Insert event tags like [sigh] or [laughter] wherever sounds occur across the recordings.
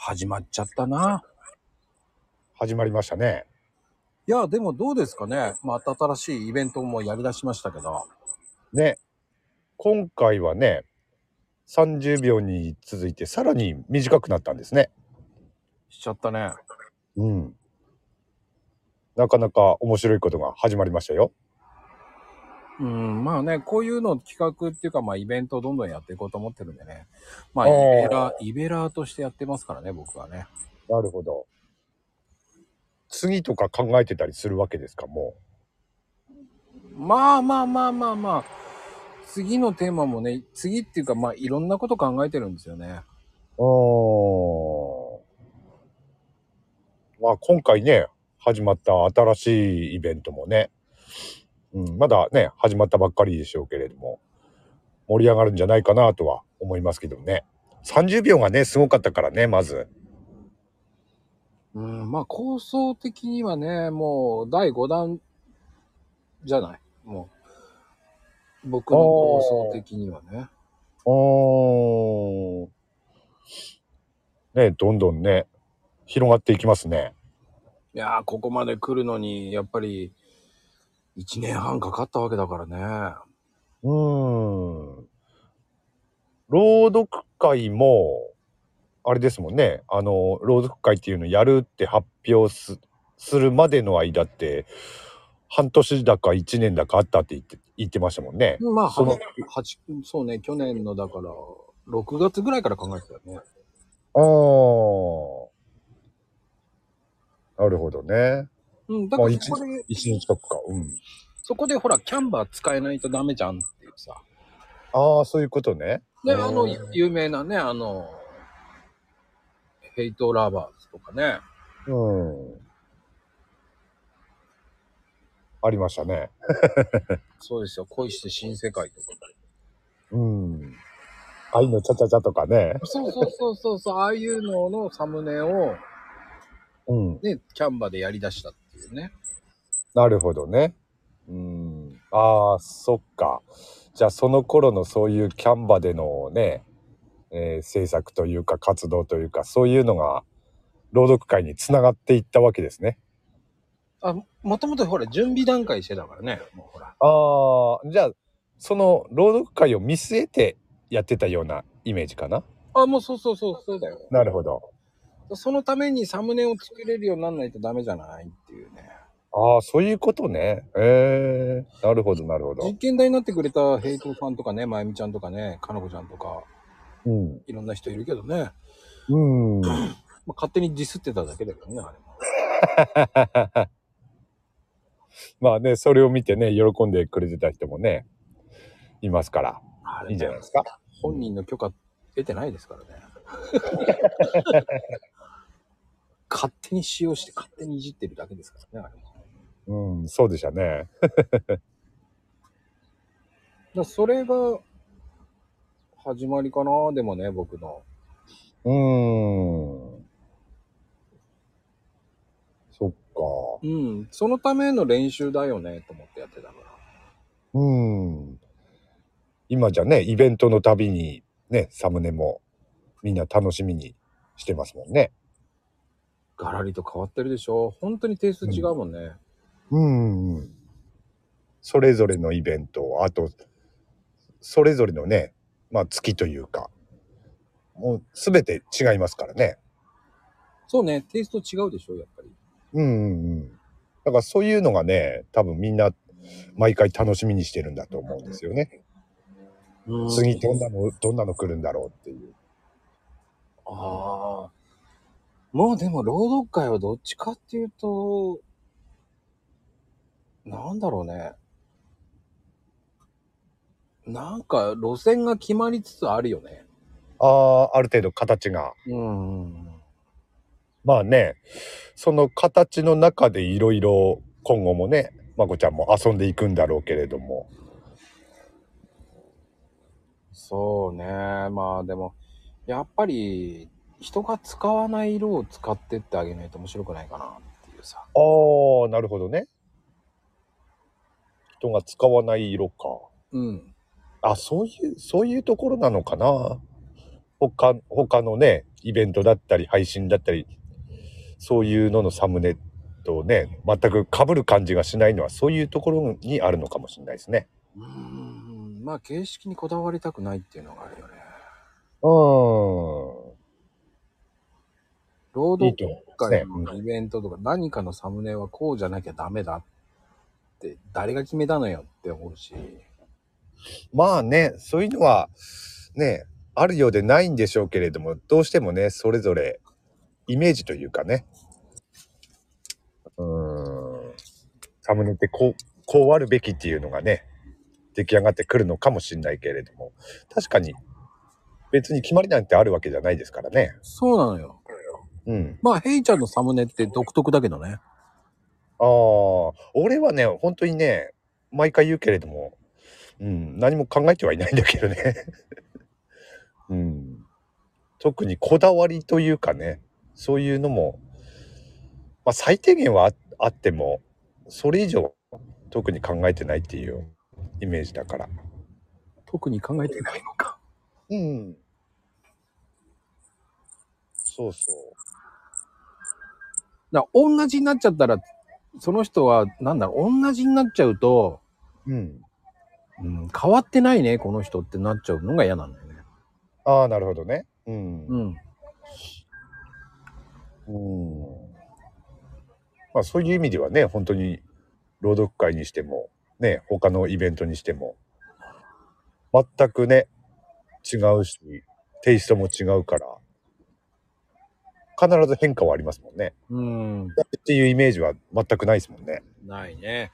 始まっちゃったな。始まりましたね。いや、でもどうですかね。また新しいイベントもやり出しましたけど。ね。今回はね、30秒に続いてさらに短くなったんですね。しちゃったね。うん。なかなか面白いことが始まりましたよ。うん、まあね、こういうの企画っていうか、まあイベントをどんどんやっていこうと思ってるんでね。まあイベラ、イベラーとしてやってますからね、僕はね。なるほど。次とか考えてたりするわけですか、もまあまあまあまあまあ。次のテーマもね、次っていうか、まあいろんなこと考えてるんですよね。う。うーん。まあ今回ね、始まった新しいイベントもね、うん、まだね、始まったばっかりでしょうけれども、盛り上がるんじゃないかなとは思いますけどね。30秒がね、すごかったからね、まず。うん、まあ構想的にはね、もう第5弾じゃない？もう、僕の構想的にはね。うーん。ね、どんどんね、広がっていきますね。いやー、ここまで来るのに、やっぱり、1年半かかったわけだからね。うーん。朗読会も、あれですもんね。あの、朗読会っていうのやるって発表すするまでの間って、半年だか1年だかあったって言って言ってましたもんね。まあ、そのそうね、去年のだから、6月ぐらいから考えてたよね。ああ。なるほどね。うん、だからそこで、一年近くか。うん。そこでほら、 Canva 使えないとダメじゃんっていうさ。ああ、そういうことね。で、うんあの、有名なね、あの、ヘイトラバーズとかね。うん。ありましたね。[laughs] そうですよ、恋して新世界とか。うん。愛のチャチャチャとかね。そうそうそうそうそう、ああいうののサムネを、うん。ね、キャンバーでやり出したっていうね。なるほどね。うん。ああ、そっか。じゃあその頃のそういうキャンバでのね、えー制作というか活動というか、そういうのが朗読会につながっていったわけですね。あ、もともとほら、準備段階してたからね。もうほら。ああ、じゃあその朗読会を見据えてやってたようなイメージかな。あ、もうそうそうそう、そうだよ。なるほど。そのためにサムネを作れるようにならないとダメじゃないっていうね。ああ、そういうことね。ええなるほど、なるほど実。験台になってくれたヘイトさんとかね、まゆみちゃんとかね、かのこちゃんとか、うん。いろんな人いるけどね。うん。[clears throat] まあ、勝手にディスってただけだけどね、あれも。[laughs] まあね、それを見てね、喜んでくれてた人もね、いますから、いいんじゃないですか？本人の許可得てないですからね。[laughs] 勝手に使用して勝手にいじってるだけですからね、あれも。うん、そうでしたね。[laughs] だそれが始まりかな、でもね、僕の。うーん。そっか。うん、そのための練習だよね、と思ってやってたから。うん。今じゃね、イベントのたびにね、サムネもみんな楽しみにしてますもんね。ガラリと変わってるでしょ？本当にテイスト違うもんね。うん。それぞれのイベント、あと、それぞれのね、まあ月というか、もうすべて違いますからね。そうね、テイスト違うでしょやっぱり。うんうんうん。だからそういうのがね、多分みんな毎回楽しみにしてるんだと思うんですよね。次どんなの、どんなの来るんだろうっていう。ああ。もうでも朗読会はどっちかっていうと、なんだろうね。なんか路線が決まりつつあるよね。ああ、ある程度形が。うん。まあね、その形の中でいろいろ今後もね、まこちゃんも遊んでいくんだろうけれども。そうね。まあでも、やっぱり人が使わない色を使ってってあげないと面白くないかなっていうさ。ああ、なるほどね。人が使わない色か。うん。あ、そういう、そういうところなのかな。他、他のね、イベントだったり配信だったり、そういうののサムネとね、全く被る感じがしないのはそういうところにあるのかもしれないですね。うーん。まあ、形式にこだわりたくないっていうのがあるよね。う労働会のイベントとか何かのサムネはこうじゃなきゃダメだって誰が決めたのよって思うし。まあね、そういうのはね、あるようでないんでしょうけれども、どうしてもね、それぞれイメージというかね、うーん、サムネってこう、こうあるべきっていうのがね、出来上がってくるのかもしれないけれども、確かに別に決まりなんてあるわけじゃないですからね。そうなのよ。うん。まあ、ヘイちゃんのサムネって独特だけどね。ああ、俺はね、本当にね、毎回言うけれども、うん、何も考えてはいないんだけどね。[laughs] うん。特にこだわりというかね、そういうのも、まあ最低限はああっても、それ以上特に考えてないっていうイメージだから。特に考えてないのか。うん。そうそう。だ同じになっちゃったら、その人は、なんだろう、同じになっちゃうと、うん。うん、変わってないね、この人ってなっちゃうのが嫌なんだよね。ああ、なるほどね。うん。うん。うんまあそういう意味ではね、本当に朗読会にしても、ね、他のイベントにしても、全くね、違うし、テイストも違うから、必ず変化はありますもんね。うん。っていうイメージは全くないですもんね。ないね。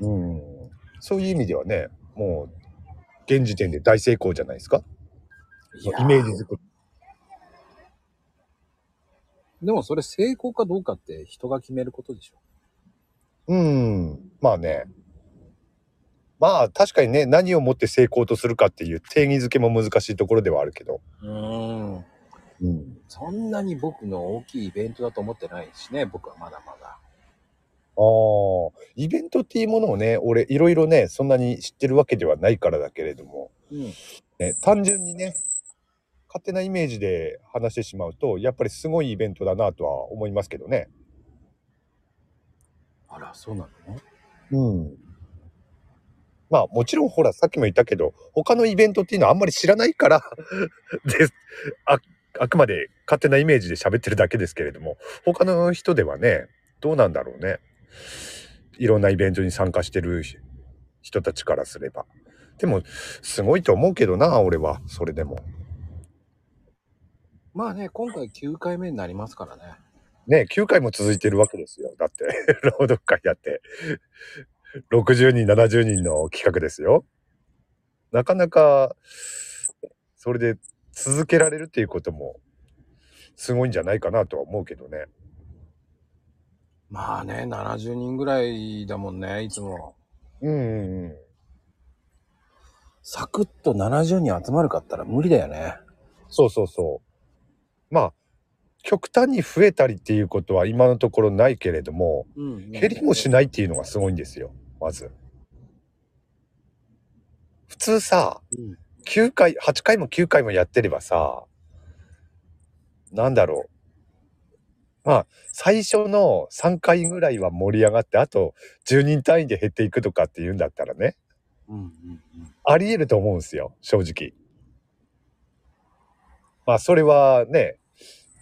うん。そういう意味ではね、もう、現時点で大成功じゃないですか？イメージ作り。でもそれ成功かどうかって人が決めることでしょ。うん。まあね。まあ確かにね、何をもって成功とするかっていう定義づけも難しいところではあるけど。うん。うん。そんなに僕の大きいイベントだと思ってないしね、僕はまだまだ。ああ、イベントっていうものをね、俺いろいろね、そんなに知ってるわけではないからだけれども、うん。ね、単純にね、勝手なイメージで話してしまうと、やっぱりすごいイベントだなとは思いますけどね。あら、そうなの？うん。まあもちろんほらさっきも言ったけど他のイベントっていうのはあんまり知らないから [laughs] でああくまで勝手なイメージで喋ってるだけですけれども他の人ではねどうなんだろうね。いろんなイベントに参加してる人たちからすれば。でもすごいと思うけどな俺は。それでも。まあね、今回9回目になりますからね。ね9回も続いてるわけですよ。だって [laughs] 朗読会やって。60人70人の企画ですよ。なかなかそれで続けられるっていうこともすごいんじゃないかなとは思うけどねまあね、70人ぐらいだもんね、いつも。うんうんうんサクッと70人集まるかったら無理だよね。そうそうそうまあ極端に増えたりっていうことは今のところないけれどもうん、減りもしないっていうのがすごいんですよまず普通さうん。9回8回も9回もやってればさなんだろう。まあ最初の3回ぐらいは盛り上がってあと10人単位で減っていくとかっていうんだったらね。うんうんうん。ありえると思うんですよ正直。まあそれはね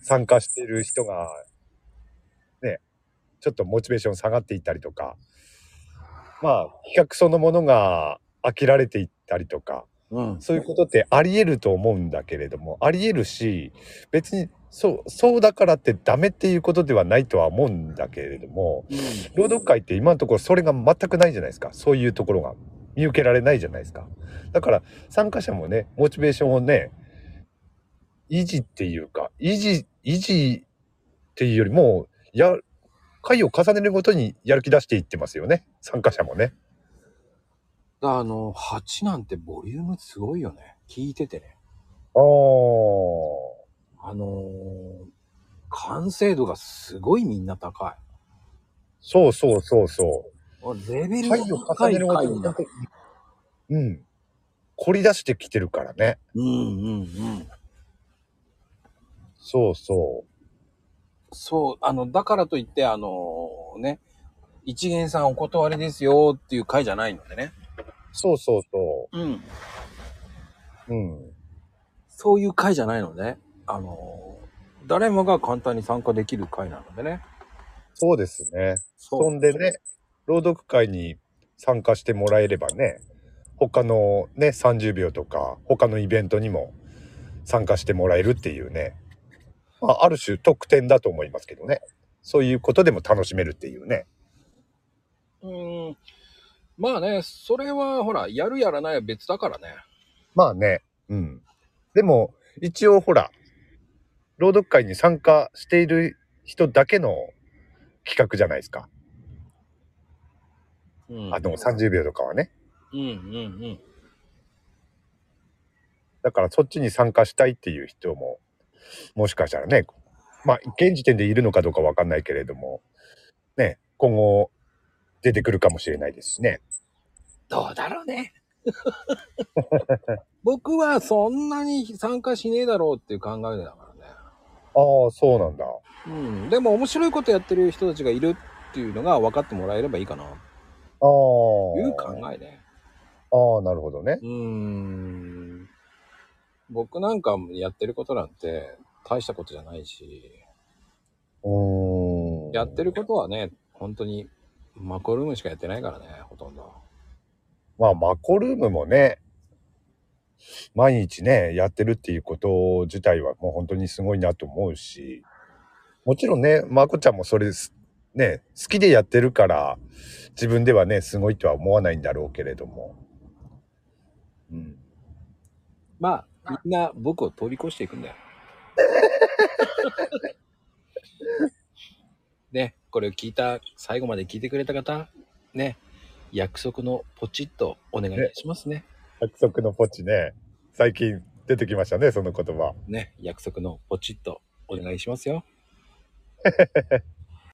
参加してる人がねちょっとモチベーション下がっていったりとか。まあ企画そのものが飽きられていったりとかうん。そういうことってあり得ると思うんだけれどもあり得るし別にそうそうだからってダメっていうことではないとは思うんだけれども朗読会って今のところそれが全くないじゃないですか。そういうところが。見受けられないじゃないですか。だから参加者もねモチベーションをね維持っていうか維持維持っていうよりもや回を重ねるごとにやる気出していってますよね。参加者もねあの、8なんてボリュームすごいよね。聞いててね。あああのー完成度がすごいみんな高い。そうそうそうそうレベル回を重高い回うん凝り出してきてるからねうんうんうん。そうそそう、あの、だからといって、あのね、一元さんお断りですよっていう会じゃないのでね。う。そうそうそうん。う。うん。そういう会じゃないので、あの誰もが簡単に参加できる会なのでね。そうですね。そそんでね、朗読会に参加してもらえればね、他のね、30秒とか、他のイベントにも参加してもらえるっていうね、まあ、ある種特典だと思いますけどね。そういうことでも楽しめるっていうね。うん。まあね、それはほら、やるやらないは別だからね。まあね、うん。でも、一応ほら、朗読会に参加している人だけの企画じゃないですか。うん。あの、30秒とかはね。うんうんうん。だからそっちに参加したいっていう人も、もしかしたらね、まあ、現時点でいるのかどうかわかんないけれども、ね、今後出てくるかもしれないですしね。どうだろうね。[laughs] 僕はそんなに参加しねえだろうっていう考えだからね。ああ、そうなんだ。うん。でも面白いことやってる人たちがいるっていうのが分かってもらえればいいかな。ああ。いう考えね。ああ、なるほどね。うーん。僕なんかやってることなんて大したことじゃないし、うーん。やってることはね、本当にマコルームしかやってないからね、ほとんど。まあ、マコルームもね、毎日ね、やってるっていうこと自体はもう本当にすごいなと思うし、もちろんね、まこちゃんもそれです、ね、好きでやってるから、自分ではね、すごいとは思わないんだろうけれども。うん。まあ、みんな僕を通り越していくんだよ。[laughs] ね、これを聞いた、最後まで聞いてくれた方、ね、約束のポチッとお願いしますね。約束のポチね、最近出てきましたね、その言葉。ね、約束のポチッとお願いしますよ。[laughs]